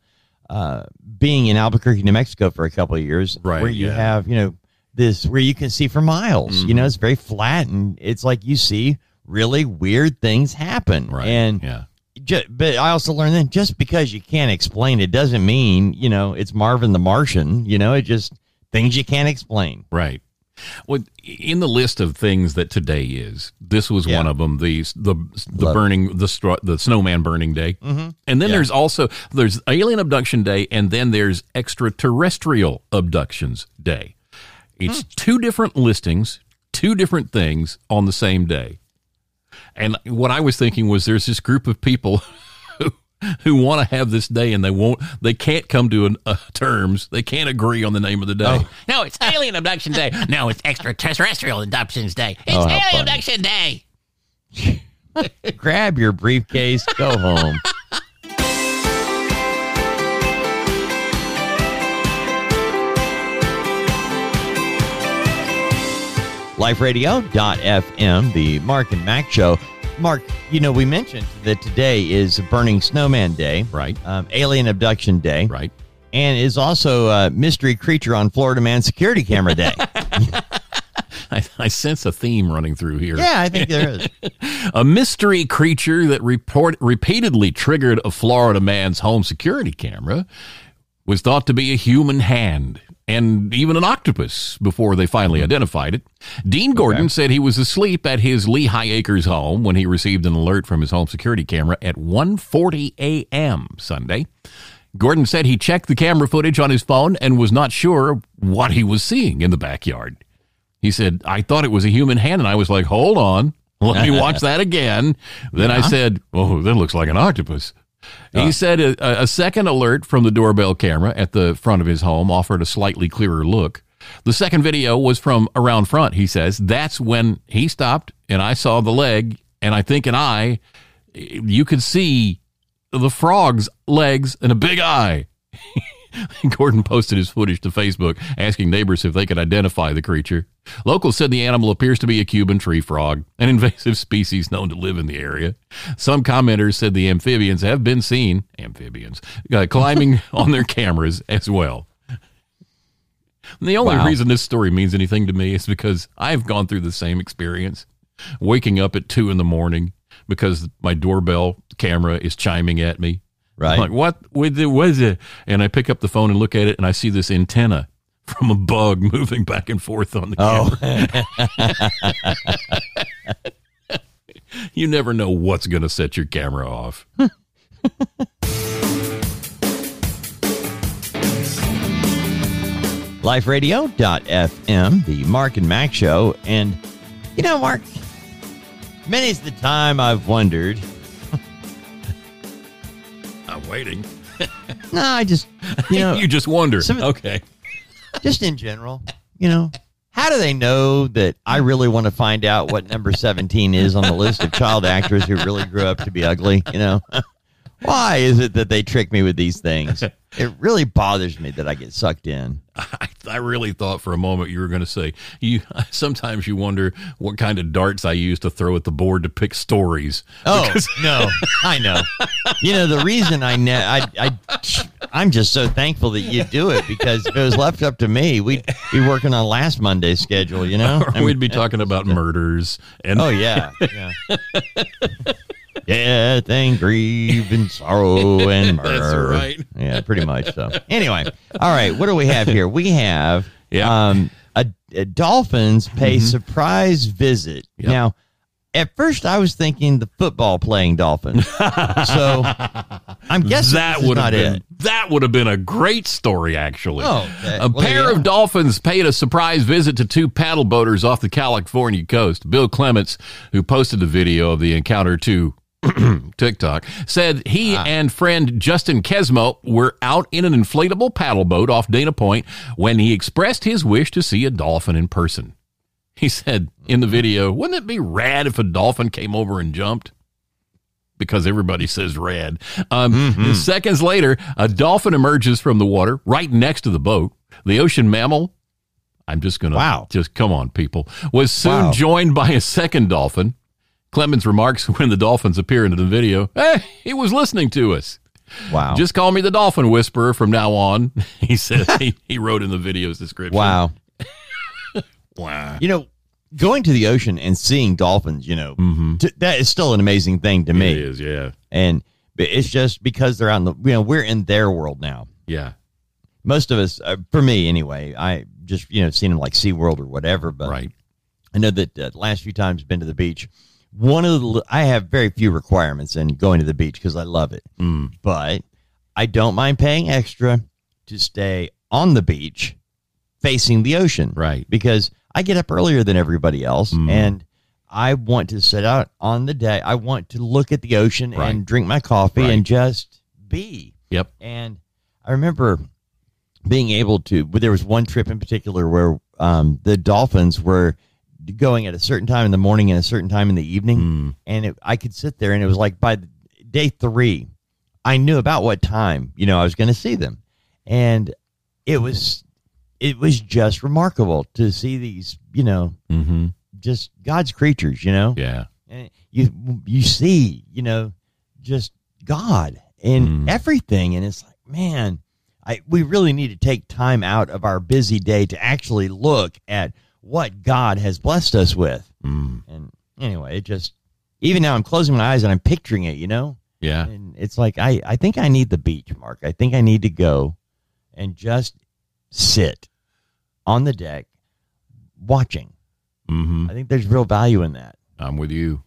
uh, being in Albuquerque, New Mexico, for a couple of years, Right, where you yeah. have you know this where you can see for miles. You know, it's very flat and it's like you see really weird things happen. Right. And yeah. ju- but I also learned that just because you can't explain it doesn't mean you know it's Marvin the Martian. You know, it just things you can't explain. Right. Well, in the list of things that today is, this was Yeah. one of them. The the the Love it. burning the straw, the snowman burning day, mm-hmm. and then Yeah. there's also there's alien abduction day, and then there's extraterrestrial abductions day. It's two different listings, two different things on the same day. And what I was thinking was, there's this group of people <laughs> <laughs> who want to have this day, and they won't. They can't come to an, uh, terms. They can't agree on the name of the day. No, it's Alien Abduction Day. No, it's Extraterrestrial Abductions Day. It's Oh, Alien funny. Abduction Day. <laughs> Grab your briefcase, go home. LifeRadio.fm, the Mark and Mack Show. Mark, you know, we mentioned that today is Burning Snowman Day, Right. Um, Alien Abduction Day, Right. and is also uh, Mystery Creature on Florida Man Security Camera Day. <laughs> I, I sense a theme running through here. yeah, I think there is. <laughs> A mystery creature that report repeatedly triggered a Florida man's home security camera was thought to be a human hand and even an octopus before they finally mm-hmm. identified it. Dean Gordon said he was asleep at his Lehigh Acres home when he received an alert from his home security camera at 1:40 a.m. Sunday. Gordon said he checked the camera footage on his phone and was not sure what he was seeing in the backyard. He said, I thought it was a human hand, and I was like, hold on, let me watch <laughs> that again. Then I said, oh, that looks like an octopus. He uh-huh. said a, a second alert from the doorbell camera at the front of his home offered a slightly clearer look. The second video was from around front, he says. That's when he stopped and I saw the leg, and I think an eye. You could see the frog's legs and a big eye. <laughs> Gordon posted his footage to Facebook, asking neighbors if they could identify the creature. Locals said the animal appears to be a Cuban tree frog, an invasive <laughs> species known to live in the area. Some commenters said the amphibians have been seen, amphibians, uh, climbing <laughs> on their cameras as well. And the only Wow. reason this story means anything to me is because I've gone through the same experience, waking up at two in the morning because my doorbell camera is chiming at me. Right. I'm like, what? What the- what is it? And I pick up the phone and look at it, and I see this antenna <laughs> from a bug moving back and forth on the oh. camera. Oh, <laughs> <laughs> You never know what's going to set your camera off. liferadio.fm, the Mark and Mack show. And, you know, Mark, many's the time I've wondered. I'm waiting. <laughs> No, I just, you know, <laughs> you just wonder. some- okay. just in general, you know, how do they know that I really want to find out what number 17 is on the list of child actors who really grew up to be ugly? You know, <laughs> why is it that they trick me with these things? <laughs> It really bothers me that I get sucked in. I, I really thought for a moment you were going to say you. <laughs> Sometimes you wonder what kind of darts I use to throw at the board to pick stories. Oh <laughs> no, I know. You know the reason I ne- I I I'm just so thankful that you do it because if it was left up to me, we'd be working on last Monday's schedule. You know, I We'd be talking about murders and Oh yeah, yeah. Death and grief and <laughs> sorrow and murder. That's right. Yeah, pretty much so. Anyway, all right. What do we have here? We have Yeah. Mm-hmm. um, a, a dolphins pay surprise visit. Yep. Now, at first, I was thinking the football playing dolphins. so I'm guessing <laughs> that would have not been it. that would have been a great story actually. Oh, that- a well, pair yeah. of dolphins paid a surprise visit to two paddle boaters off the California coast. Bill Clements, who posted the video of the encounter to <clears throat> TikTok, said he Ah. and friend Justin Kesmo were out in an inflatable paddle boat off Dana Point when he expressed his wish to see a dolphin in person. He said in the video, "Wouldn't it be rad if a dolphin came over and jumped?" because everybody says rad. Um, Mm-hmm. Seconds later, a dolphin emerges from the water right next to the boat. The ocean mammal, I'm just going to, Wow. just come on, people, was soon Wow. joined by a second dolphin. Clemens remarks <laughs> when the dolphins appear in the video, hey, he was listening to us. Wow. Just call me the dolphin whisperer from now on. <laughs> He said, he, he wrote in the video's description. wow. <laughs> Wow. You know, going to the ocean and seeing dolphins, you know, t- that is still an amazing thing to me. It is, yeah. And it's just because they're out in the, you know, we're in their world now. Yeah. Most of us, uh, for me anyway, I just you know seen them like SeaWorld or whatever. But Right. I know that uh, the last few times I've been to the beach, one of the I have very few requirements in going to the beach because I love it. Mm. But I don't mind paying extra to stay on the beach facing the ocean. Right. Because I get up earlier than everybody else Mm. and I want to sit out on the day. I want to look at the ocean Right. and drink my coffee Right. and just be. Yep. And I remember being able to, but there was one trip in particular where um, the dolphins were going at a certain time in the morning and a certain time in the evening. Mm. And it, I could sit there and it was like by day three, I knew about what time, you know, I was going to see them. And it was, it was just remarkable to see these, you know, Mm-hmm. just God's creatures, you know? Yeah. and you you see you know just god in Mm. everything and it's like man i we really need to take time out of our busy day to actually look at what god has blessed us with Mm. and anyway it just even now i'm closing my eyes and i'm picturing it you know Yeah. and it's like i i think i need the beach mark i think i need to go and just sit on the deck watching Mm-hmm. i think there's real value in that I'm with you.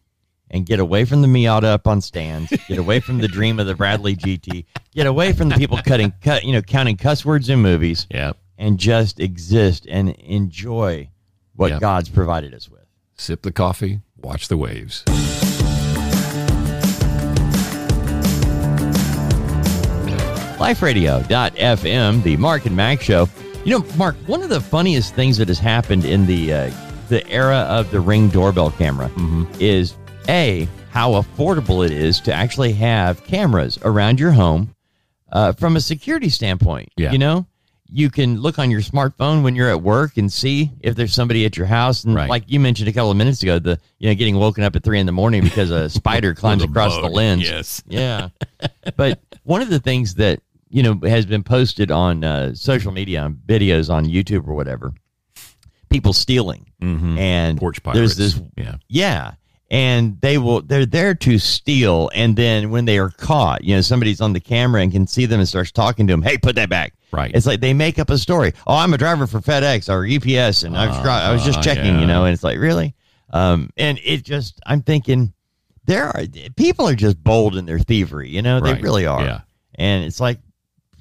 and get away from the Miata up on stands, get away from the dream of the Bradley GT, get away from the people cutting cut, you know, counting cuss words in movies, Yeah. and just exist and enjoy what Yeah. God's provided us with. Sip the coffee, watch the waves. LifeRadio.fm, the Mark and Mack Show. You know, Mark, one of the funniest things that has happened in the uh, the era of the Ring doorbell camera Mm-hmm. is a how affordable it is to actually have cameras around your home uh, from a security standpoint. Yeah. You know, you can look on your smartphone when you're at work and see if there's somebody at your house. And Right. like you mentioned a couple of minutes ago, the you know getting woken up at three in the morning because a <laughs> spider climbs across the lens. Yes. <laughs> Yeah. but one of the things that, you know, has been posted on uh, social media, on videos on YouTube or whatever, people stealing. Mm-hmm. And Porch pirates. there's this, Yeah. yeah. And they will, they're there to steal. And then when they are caught, you know, somebody's on the camera and can see them and starts talking to them, hey, put that back. Right. It's like they make up a story. Oh, I'm a driver for FedEx or UPS, and I was, dri- I was just Uh, checking, yeah. you know, and it's like, really? Um, and it just, I'm thinking, there are people are just bold in their thievery, you know, they really are. Yeah. And it's like,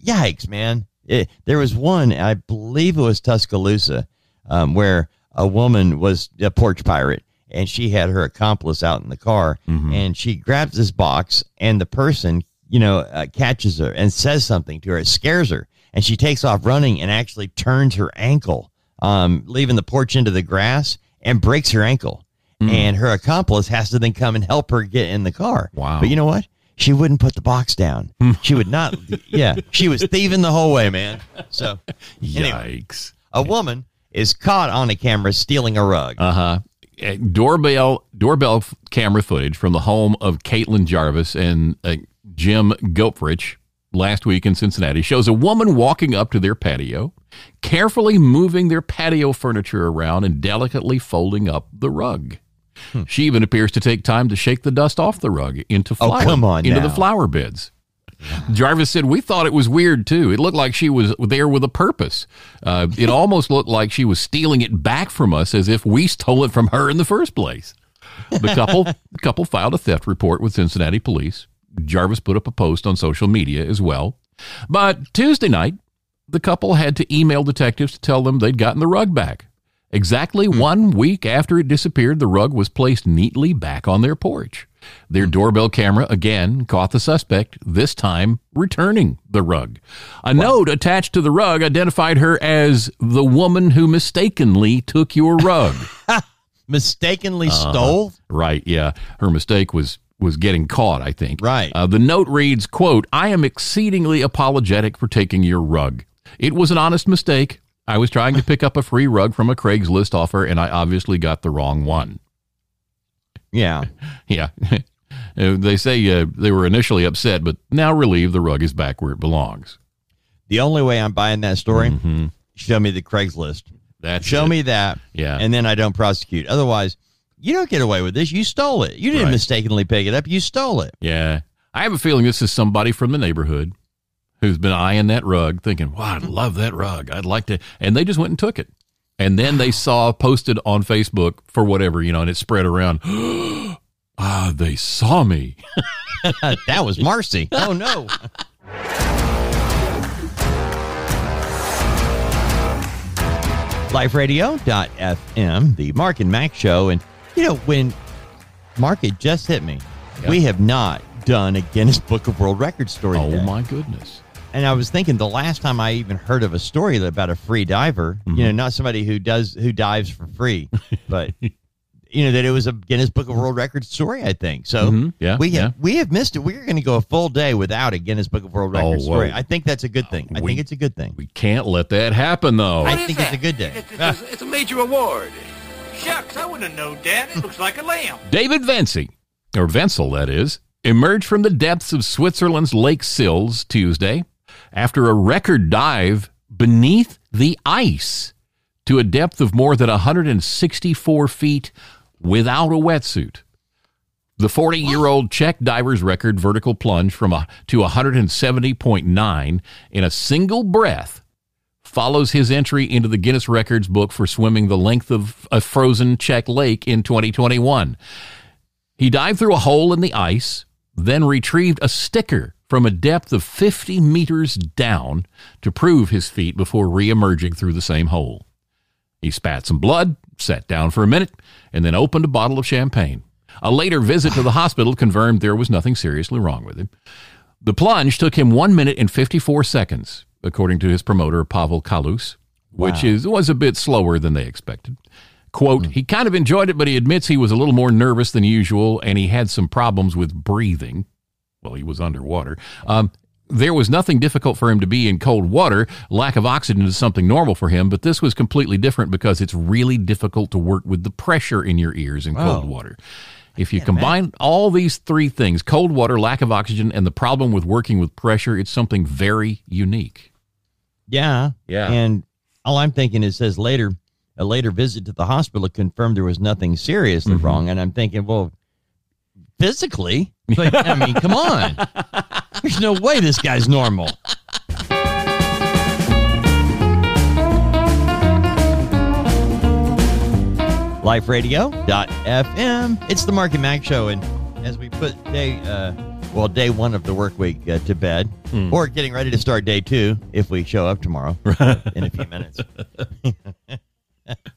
yikes, man. It, there was one, I believe it was Tuscaloosa, um, where a woman was a porch pirate and she had her accomplice out in the car Mhm. and she grabs this box and the person, you know, uh, catches her and says something to her. It scares her and she takes off running and actually turns her ankle, um, leaving the porch into the grass and breaks her ankle. And her accomplice has to then come and help her get in the car. Wow. But you know what? She wouldn't put the box down. <laughs> She would not. Yeah. She was thieving the whole way, man. So, <laughs> anyway, Yikes. a woman is caught on a camera stealing a rug. Uh huh. Doorbell doorbell camera footage from the home of Caitlin Jarvis and uh, Jim Gopfrich last week in Cincinnati shows a woman walking up to their patio, carefully moving their patio furniture around and delicately folding up the rug. She even appears to take time to shake the dust off the rug into Oh, flower, come on into now. the flower beds. <sighs> Jarvis said, We thought it was weird too. It looked like she was there with a purpose. Uh, it <laughs> almost looked like she was stealing it back from us as if we stole it from her in the first place. The couple, the <laughs> couple filed a theft report with Cincinnati police. Jarvis put up a post on social media as well. But Tuesday night, the couple had to email detectives to tell them they'd gotten the rug back. Exactly one week after it disappeared, the rug was placed neatly back on their porch. Their doorbell camera again caught the suspect, this time returning the rug. A note attached to the rug identified her as the woman who mistakenly took your rug. <laughs> Mistakenly Uh-huh. stole? right, yeah. Her mistake was was getting caught, I think. Right. Uh, the note reads, quote, I am exceedingly apologetic for taking your rug. It was an honest mistake. I was trying to pick up a free rug from a Craigslist offer, and I obviously got the wrong one. Yeah. <laughs> Yeah. <laughs> Uh, they say uh, they were initially upset, but now relieved the rug is back where it belongs. The only way I'm buying that story, hmm show me the Craigslist. That's show it. me that. Yeah. And then I don't prosecute. Otherwise, you don't get away with this. You stole it. You didn't Right. mistakenly pick it up. You stole it. Yeah. I have a feeling this is somebody from the neighborhood who's been eyeing that rug, thinking, "Wow, I'd love that rug. I'd like to," and they just went and took it. And then they saw posted on Facebook for whatever you know, and it spread around. <gasps> ah, they saw me. <laughs> that was Marcy. Oh no. LifeRadio.fm, the Mark and Mack show. And, you know, when Mark, it just hit me. We have not done a Guinness Book of World Records story. Oh today. my goodness. And I was thinking the last time I even heard of a story about a free diver, Mm-hmm. you know, not somebody who does who dives for free, <laughs> but you know that it was a Guinness Book of World Records story. I think so. Mhm. Yeah, we have yeah. we have missed it. We're going to go a full day without a Guinness Book of World Oh, Records story. whoa. I think that's a good thing. I We- think it's a good thing. We can't let that happen, though. I think it's a good day. It's, it's, it's a major award. Shucks, I wouldn't have known that. It looks like a lamb. David Vency, or Venzel, that is, emerged from the depths of Switzerland's Lake Sils Tuesday after a record dive beneath the ice to a depth of more than 164 feet without a wetsuit. The 40 year old Czech diver's record vertical plunge from a, to 170.9 in a single breath follows his entry into the Guinness Records book for swimming the length of a frozen Czech lake in 2021. He dived through a hole in the ice, then retrieved a sticker from a depth of 50 meters down to prove his feat before re-emerging through the same hole. He spat some blood, sat down for a minute, and then opened a bottle of champagne. A later visit to the hospital confirmed there was nothing seriously wrong with him. The plunge took him one minute and 54 seconds, according to his promoter, Pavel Kalus, which is, was a bit slower than they expected. Quote, hmm. he kind of enjoyed it, but he admits he was a little more nervous than usual and he had some problems with breathing. Well, he was underwater. Um, there was nothing difficult for him to be in cold water. Lack of oxygen is something normal for him, but this was completely different because it's really difficult to work with the pressure in your ears in cold water. If you combine all these three things cold water, lack of oxygen, and the problem with working with pressure it's something very unique. Yeah. Yeah. And all I'm thinking is says later a later visit to the hospital confirmed there was nothing seriously Mm-hmm. wrong. And I'm thinking, well, physically, like, I mean, come on. There's no way this guy's normal. LifeRadio.fm. It's the Mark and Mack show. And as we put day, uh, well, day one of the work week uh, to bed, Hmm. or getting ready to start day two if we show up tomorrow <laughs> in a few minutes. <laughs>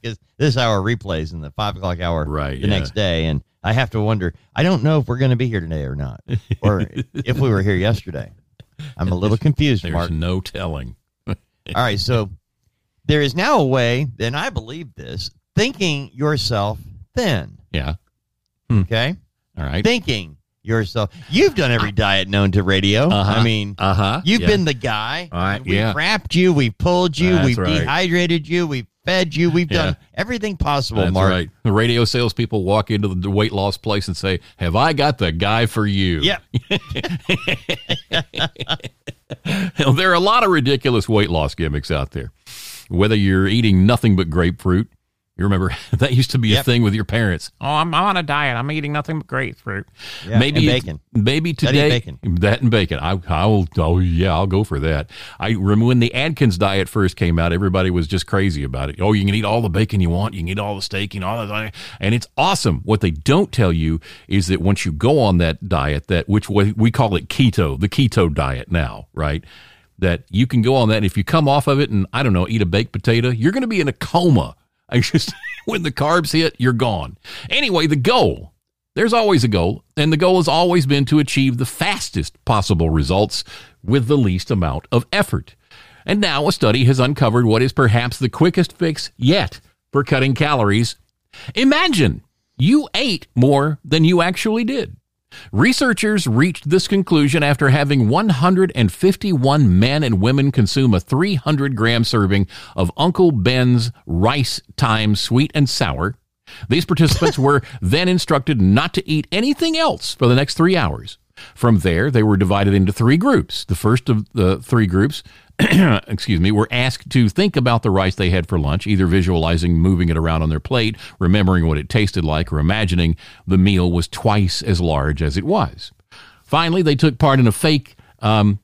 Because this hour replays in the five o'clock hour Right, the yeah. next day. And I have to wonder, I don't know if we're going to be here today or not, or <laughs> if we were here yesterday. I'm a little confused, There's Mark. no telling. All right, so there is now a way, and I believe this, thinking yourself thin. Yeah. Okay, All right. thinking yourself. You've done every diet known to radio. Uh-huh. I mean, Uh huh. you've been the guy. All right, We've yeah. wrapped you. We've pulled you. That's we've right. dehydrated you. We've fed you. We've done everything possible, That's Mark. right. The radio salespeople walk into the weight loss place and say, "Have I got the guy for you?" Yep. <laughs> there are a lot of ridiculous weight loss gimmicks out there. Whether you're eating nothing but grapefruit, you remember <laughs> that used to be a thing with your parents. Oh, I'm on a diet. I'm eating nothing but grapefruit. Yeah, maybe and bacon. Maybe That today bacon. that and bacon. I I will. Oh yeah, I'll go for that. I remember when the Atkins diet first came out. Everybody was just crazy about it. Oh, you can eat all the bacon you want. You can eat all the steak. You know, all that, and it's awesome. What they don't tell you is that once you go on that diet, that which we we call it keto, the keto diet now, right? That you can go on that. And if you come off of it and I don't know, eat a baked potato, you're going to be in a coma. I just <laughs> when the carbs hit, you're gone. Anyway, the goal there's always a goal, and the goal has always been to achieve the fastest possible results with the least amount of effort. And now a study has uncovered what is perhaps the quickest fix yet for cutting calories. Imagine you ate more than you actually did. Researchers reached this conclusion after having 151 men and women consume a 300 gram serving of Uncle Ben's rice time sweet and sour. These participants <laughs> were then instructed not to eat anything else for the next three hours. From there, they were divided into three groups. The first of the three groups, <clears throat> excuse me, were asked to think about the rice they had for lunch, either visualizing moving it around on their plate, remembering what it tasted like, or imagining the meal was twice as large as it was. Finally, they took part in a fake um,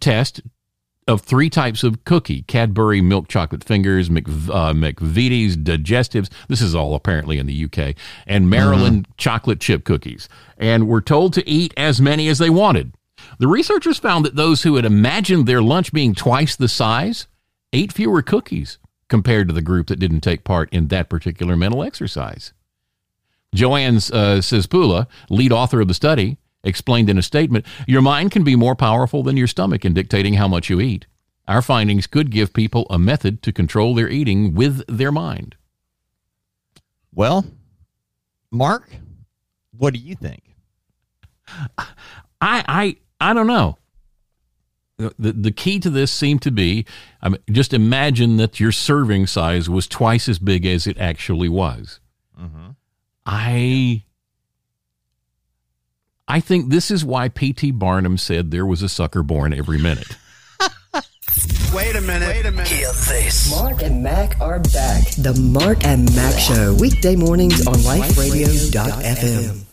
test of three types of cookie Cadbury milk chocolate fingers, Mc, uh, McVitie's digestives. This is all apparently in the UK, and Maryland chocolate chip cookies. And were told to eat as many as they wanted. The researchers found that those who had imagined their lunch being twice the size ate fewer cookies compared to the group that didn't take part in that particular mental exercise. Joanne uh, Cespula, lead author of the study, explained in a statement Your mind can be more powerful than your stomach in dictating how much you eat. Our findings could give people a method to control their eating with their mind. Well, Mark, what do you think? I I I don't know. The, the key to this seemed to be I mean, just imagine that your serving size was twice as big as it actually was. Mm-hmm. I I think this is why P.T. Barnum said there was a sucker born every minute. Wait a minute. Wait a minute. Hear this. Mark and Mack are back. The Mark and Mack Show, weekday mornings on liferadio.fm.